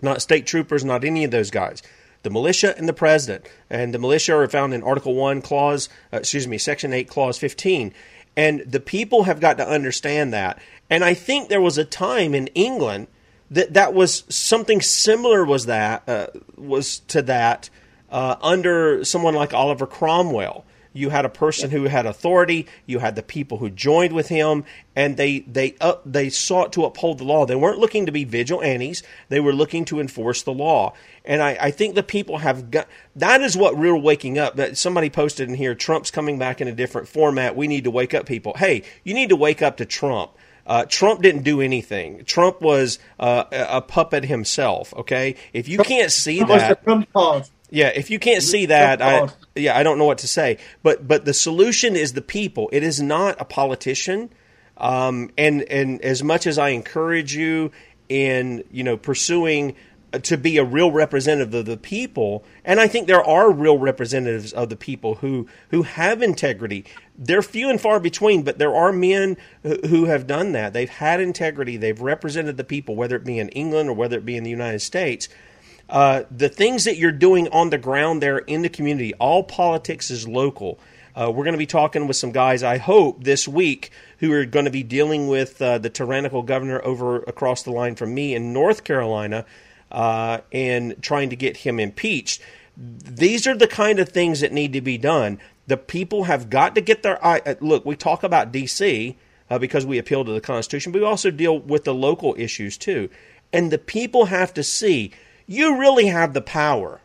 A: not state troopers, not any of those guys the militia and the president. And the militia are found in Article 1, Clause, uh, excuse me, Section 8, Clause 15. And the people have got to understand that. And I think there was a time in England that that was something similar was that uh, was to that uh, under someone like Oliver Cromwell you had a person who had authority, you had the people who joined with him, and they they up, they sought to uphold the law. They weren't looking to be vigilantes; they were looking to enforce the law. And I, I think the people have got that is what real waking up. That somebody posted in here: Trump's coming back in a different format. We need to wake up, people. Hey, you need to wake up to Trump. Uh, Trump didn't do anything. Trump was uh, a puppet himself. Okay, if you can't see
B: Trump
A: that,
B: yeah,
A: if you can't see that, I, yeah, I don't know what to say. But but the solution is the people. It is not a politician. Um, and and as much as I encourage you in you know pursuing to be a real representative of the people. And I think there are real representatives of the people who who have integrity. They're few and far between, but there are men who have done that. They've had integrity. They've represented the people, whether it be in England or whether it be in the United States. Uh, the things that you're doing on the ground there in the community, all politics is local. Uh, we're going to be talking with some guys, I hope, this week who are going to be dealing with uh, the tyrannical governor over across the line from me in North Carolina uh, and trying to get him impeached. These are the kind of things that need to be done. The people have got to get their eye. Uh, look, we talk about D.C. Uh, because we appeal to the Constitution, but we also deal with the local issues too. And the people have to see you really have the power.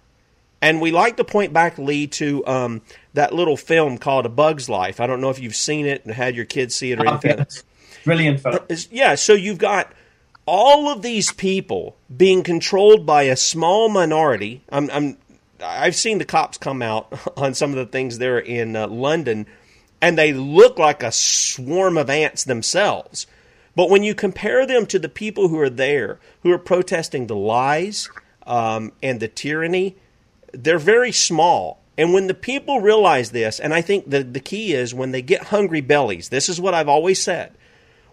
A: And we like to point back, Lee, to um, that little film called A Bug's Life. I don't know if you've seen it and had your kids see it or anything.
B: Brilliant film.
A: Yeah, so you've got all of these people being controlled by a small minority. I'm, I'm I've seen the cops come out on some of the things there in uh, London, and they look like a swarm of ants themselves. But when you compare them to the people who are there, who are protesting the lies um, and the tyranny, they're very small. And when the people realize this, and I think the, the key is when they get hungry bellies, this is what I've always said.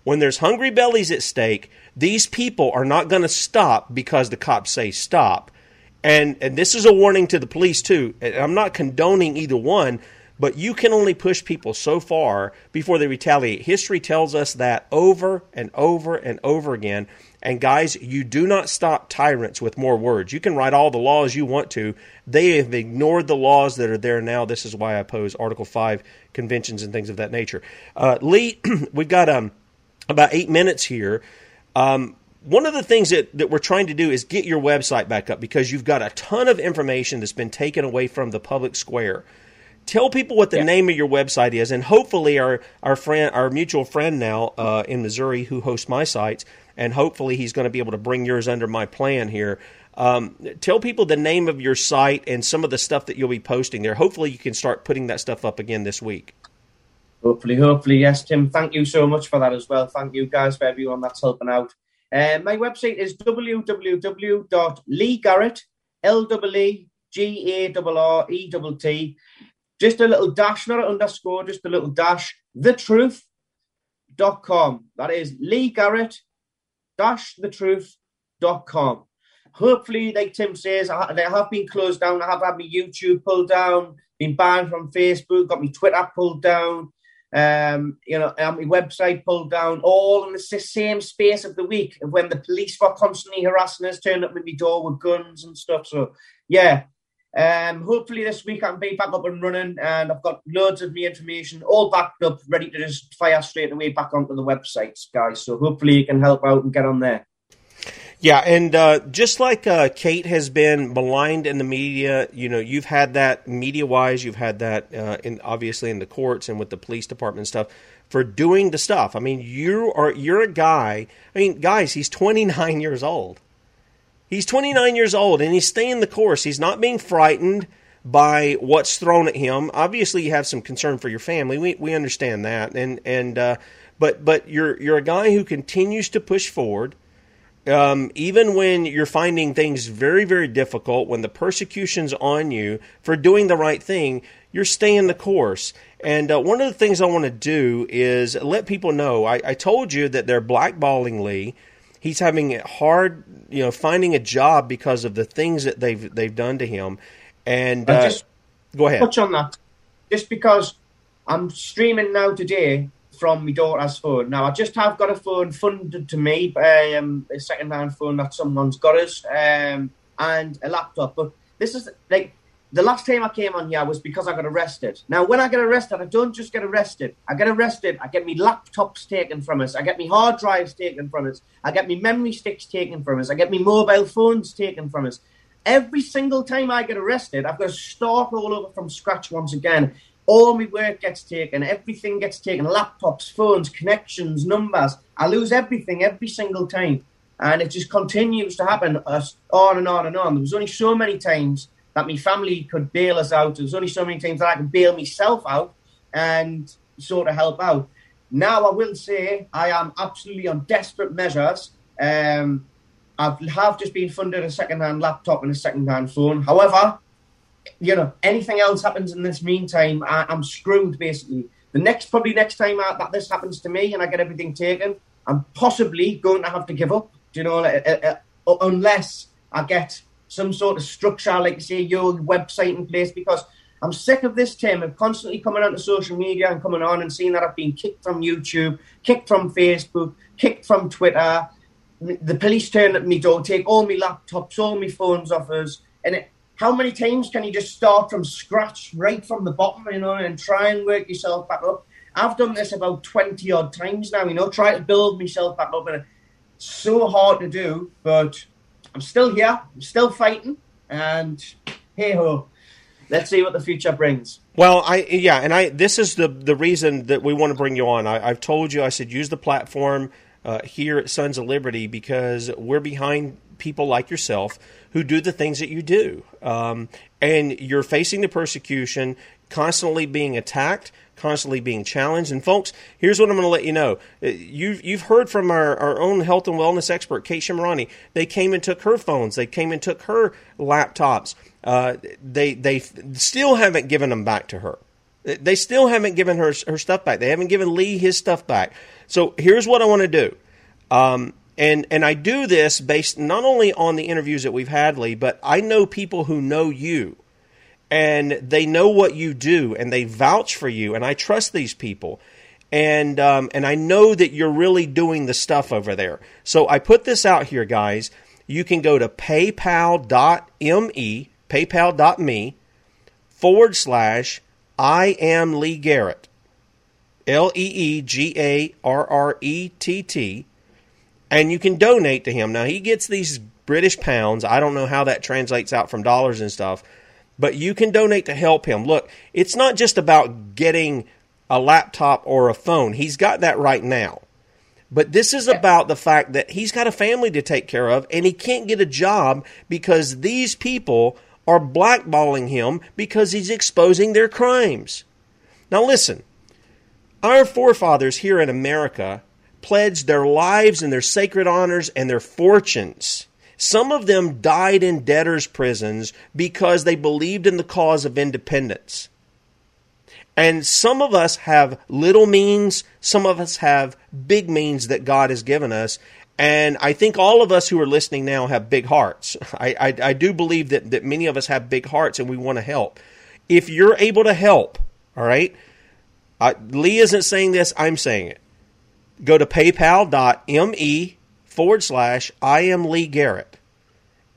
A: When there's hungry bellies at stake, these people are not going to stop because the cops say stop. And, and this is a warning to the police, too. I'm not condoning either one, but you can only push people so far before they retaliate. History tells us that over and over and over again. And guys, you do not stop tyrants with more words. You can write all the laws you want to. They have ignored the laws that are there now. This is why I oppose Article 5 conventions and things of that nature. Uh, Lee, we've got um, about eight minutes here. Um, one of the things that, that we're trying to do is get your website back up because you've got a ton of information that's been taken away from the public square. Tell people what the yeah. name of your website is, and hopefully our our friend, our mutual friend now uh, in Missouri, who hosts my sites, and hopefully he's going to be able to bring yours under my plan here. Um, tell people the name of your site and some of the stuff that you'll be posting there. Hopefully, you can start putting that stuff up again this week.
B: Hopefully, hopefully, yes, Tim. Thank you so much for that as well. Thank you guys for everyone that's helping out. Uh, my website is www.leegarrett, L-E-E-G-A-R-R-E-T-T, just a little dash, not an underscore, just a little dash, thetruth.com. That is Lee Garrett, dash thetruth.com. Hopefully, like Tim says, I, they have been closed down. I have had my YouTube pulled down, been banned from Facebook, got my Twitter pulled down um, you know, and my website pulled down, all in the same space of the week when the police were constantly harassing us, turning up at my door with guns and stuff. So, yeah, um, hopefully this week I can be back up and running, and I've got loads of new information all backed up, ready to just fire straight away back onto the websites, guys. So hopefully you can help out and get on there.
A: Yeah, and uh, just like uh, Kate has been maligned in the media, you know, you've had that media wise, you've had that uh, in obviously in the courts and with the police department stuff for doing the stuff. I mean, you are you're a guy. I mean, guys, he's 29 years old. He's 29 years old and he's staying the course. He's not being frightened by what's thrown at him. Obviously, you have some concern for your family. We we understand that, and and uh, but but you're you're a guy who continues to push forward um, even when you're finding things very, very difficult, when the persecution's on you for doing the right thing, you're staying the course. And uh, one of the things I want to do is let people know. I, I told you that they're blackballing Lee. He's having it hard, you know, finding a job because of the things that they've they've done to him. And uh, just go ahead.
B: Touch on that, just because I'm streaming now today from my daughter's phone. Now, I just have got a phone funded to me, um, a second-hand phone that someone's got us, um, and a laptop. But this is like the last time I came on here was because I got arrested. Now, when I get arrested, I don't just get arrested. I get arrested. I get my laptops taken from us. I get my hard drives taken from us. I get my memory sticks taken from us. I get my mobile phones taken from us. Every single time I get arrested, I've got to start all over from scratch once again all my work gets taken, everything gets taken laptops, phones, connections, numbers. I lose everything every single time. And it just continues to happen on and on and on. There was only so many times that my family could bail us out. There's only so many times that I could bail myself out and sort of help out. Now, I will say I am absolutely on desperate measures. Um, I have just been funded a second-hand laptop and a second-hand phone. However, you know, anything else happens in this meantime, I, am screwed basically. The next, probably next time I, that this happens to me and I get everything taken, I'm possibly going to have to give up. Do you know, uh, uh, unless I get some sort of structure, like say your website in place, because I'm sick of this term of constantly coming onto social media and coming on and seeing that I've been kicked from YouTube, kicked from Facebook, kicked from Twitter. The police turn at me door, take all my laptops, all my phones off us, and it, how many times can you just start from scratch, right from the bottom, you know, and try and work yourself back up? I've done this about 20 odd times now, you know, try to build myself back up. And it's so hard to do, but I'm still here, I'm still fighting, and hey ho, let's see what the future brings.
A: Well, I yeah, and I this is the the reason that we want to bring you on. I, have told you, I said use the platform uh, here at Sons of Liberty because we're behind people like yourself who do the things that you do, um, and you're facing the persecution, constantly being attacked constantly being challenged. And folks, here's what I'm going to let you know. Uh, you've, you've heard from our, our own health and wellness expert, Kate Shemirani. They came and took her phones. They came and took her laptops. Uh, they, they still haven't given them back to her. They still haven't given her her stuff back. They haven't given Lee his stuff back. So here's what I want to do. Um, and and I do this based not only on the interviews that we've had, Lee, but I know people who know you and they know what you do and they vouch for you and I trust these people and um, and I know that you're really doing the stuff over there. So I put this out here, guys. You can go to paypal.me, paypal.me forward slash I am Lee Garrett, L E E G A R R E T T, and you can donate to him. Now he gets these British pounds. I don't know how that translates out from dollars and stuff but you can donate to help him. Look, it's not just about getting a laptop or a phone. He's got that right now. But this is about the fact that he's got a family to take care of and he can't get a job because these people are blackballing him because he's exposing their crimes. Now, listen, our forefathers here in America pledged their lives and their sacred honors and their fortunes some of them died in debtors' prisons because they believed in the cause of independence. And some of us have little means, some of us have big means that God has given us. And I think all of us who are listening now have big hearts. I, I, I do believe that, that many of us have big hearts and we want to help. If you're able to help, all right, Lee isn't saying this, I'm saying it. Go to paypal.me forward slash I am Lee Garrett.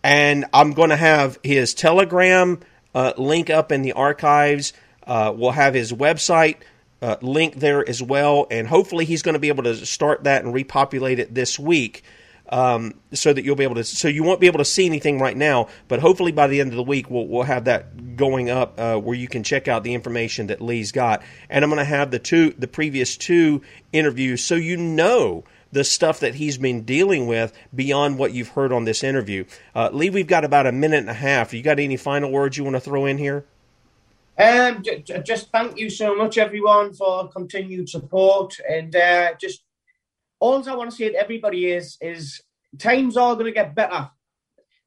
A: And I'm going to have his Telegram uh, link up in the archives. Uh, we'll have his website uh, link there as well. And hopefully he's going to be able to start that and repopulate it this week. Um, so that you'll be able to, so you won't be able to see anything right now, but hopefully by the end of the week we'll, we'll have that going up uh, where you can check out the information that Lee's got, and I'm going to have the two, the previous two interviews, so you know the stuff that he's been dealing with beyond what you've heard on this interview. Uh, Lee, we've got about a minute and a half. You got any final words you want to throw in here?
B: Um, j- j- just thank you so much, everyone, for continued support, and uh, just all I want to say to everybody is is times are going to get better.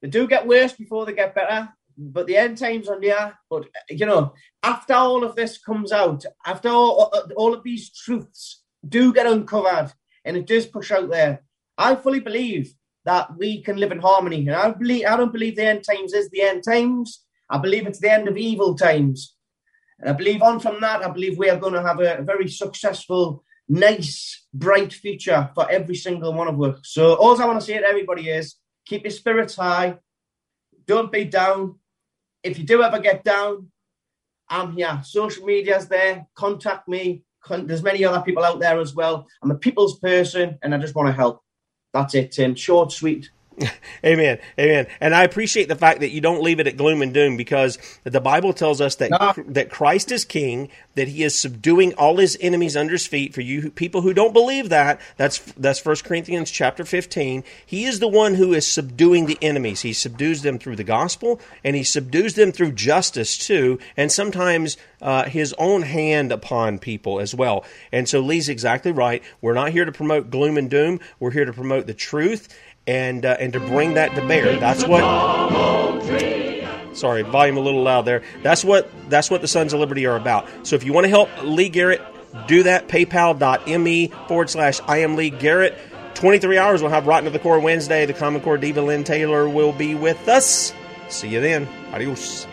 B: They do get worse before they get better, but the end times are near. But you know, after all of this comes out, after all, all of these truths do get uncovered, and it does push out there. I fully believe that we can live in harmony, and I believe I don't believe the end times is the end times. I believe it's the end of evil times, and I believe on from that, I believe we are going to have a very successful, nice, bright future for every single one of us. So all I want to say to everybody is keep your spirits high, don't be down. If you do ever get down, I'm here. Social media's there. Contact me there's many other people out there as well. I'm a people's person, and I just want to help. That's it, Tim. Short, sweet.
A: Amen. Amen. And I appreciate the fact that you don't leave it at gloom and doom because the Bible tells us that no. that Christ is king, that he is subduing all his enemies under his feet. For you people who don't believe that, that's that's 1 Corinthians chapter 15. He is the one who is subduing the enemies. He subdues them through the gospel and he subdues them through justice too, and sometimes uh, his own hand upon people as well. And so Lee's exactly right. We're not here to promote gloom and doom. We're here to promote the truth and uh, and to bring that to bear. That's what. Sorry, volume a little loud there. That's what that's what the Sons of Liberty are about. So if you want to help Lee Garrett, do that. PayPal.me forward slash I am Lee Garrett. 23 hours, we'll have Rotten to the Core Wednesday. The Common Core Diva Lynn Taylor will be with us. See you then. Adios.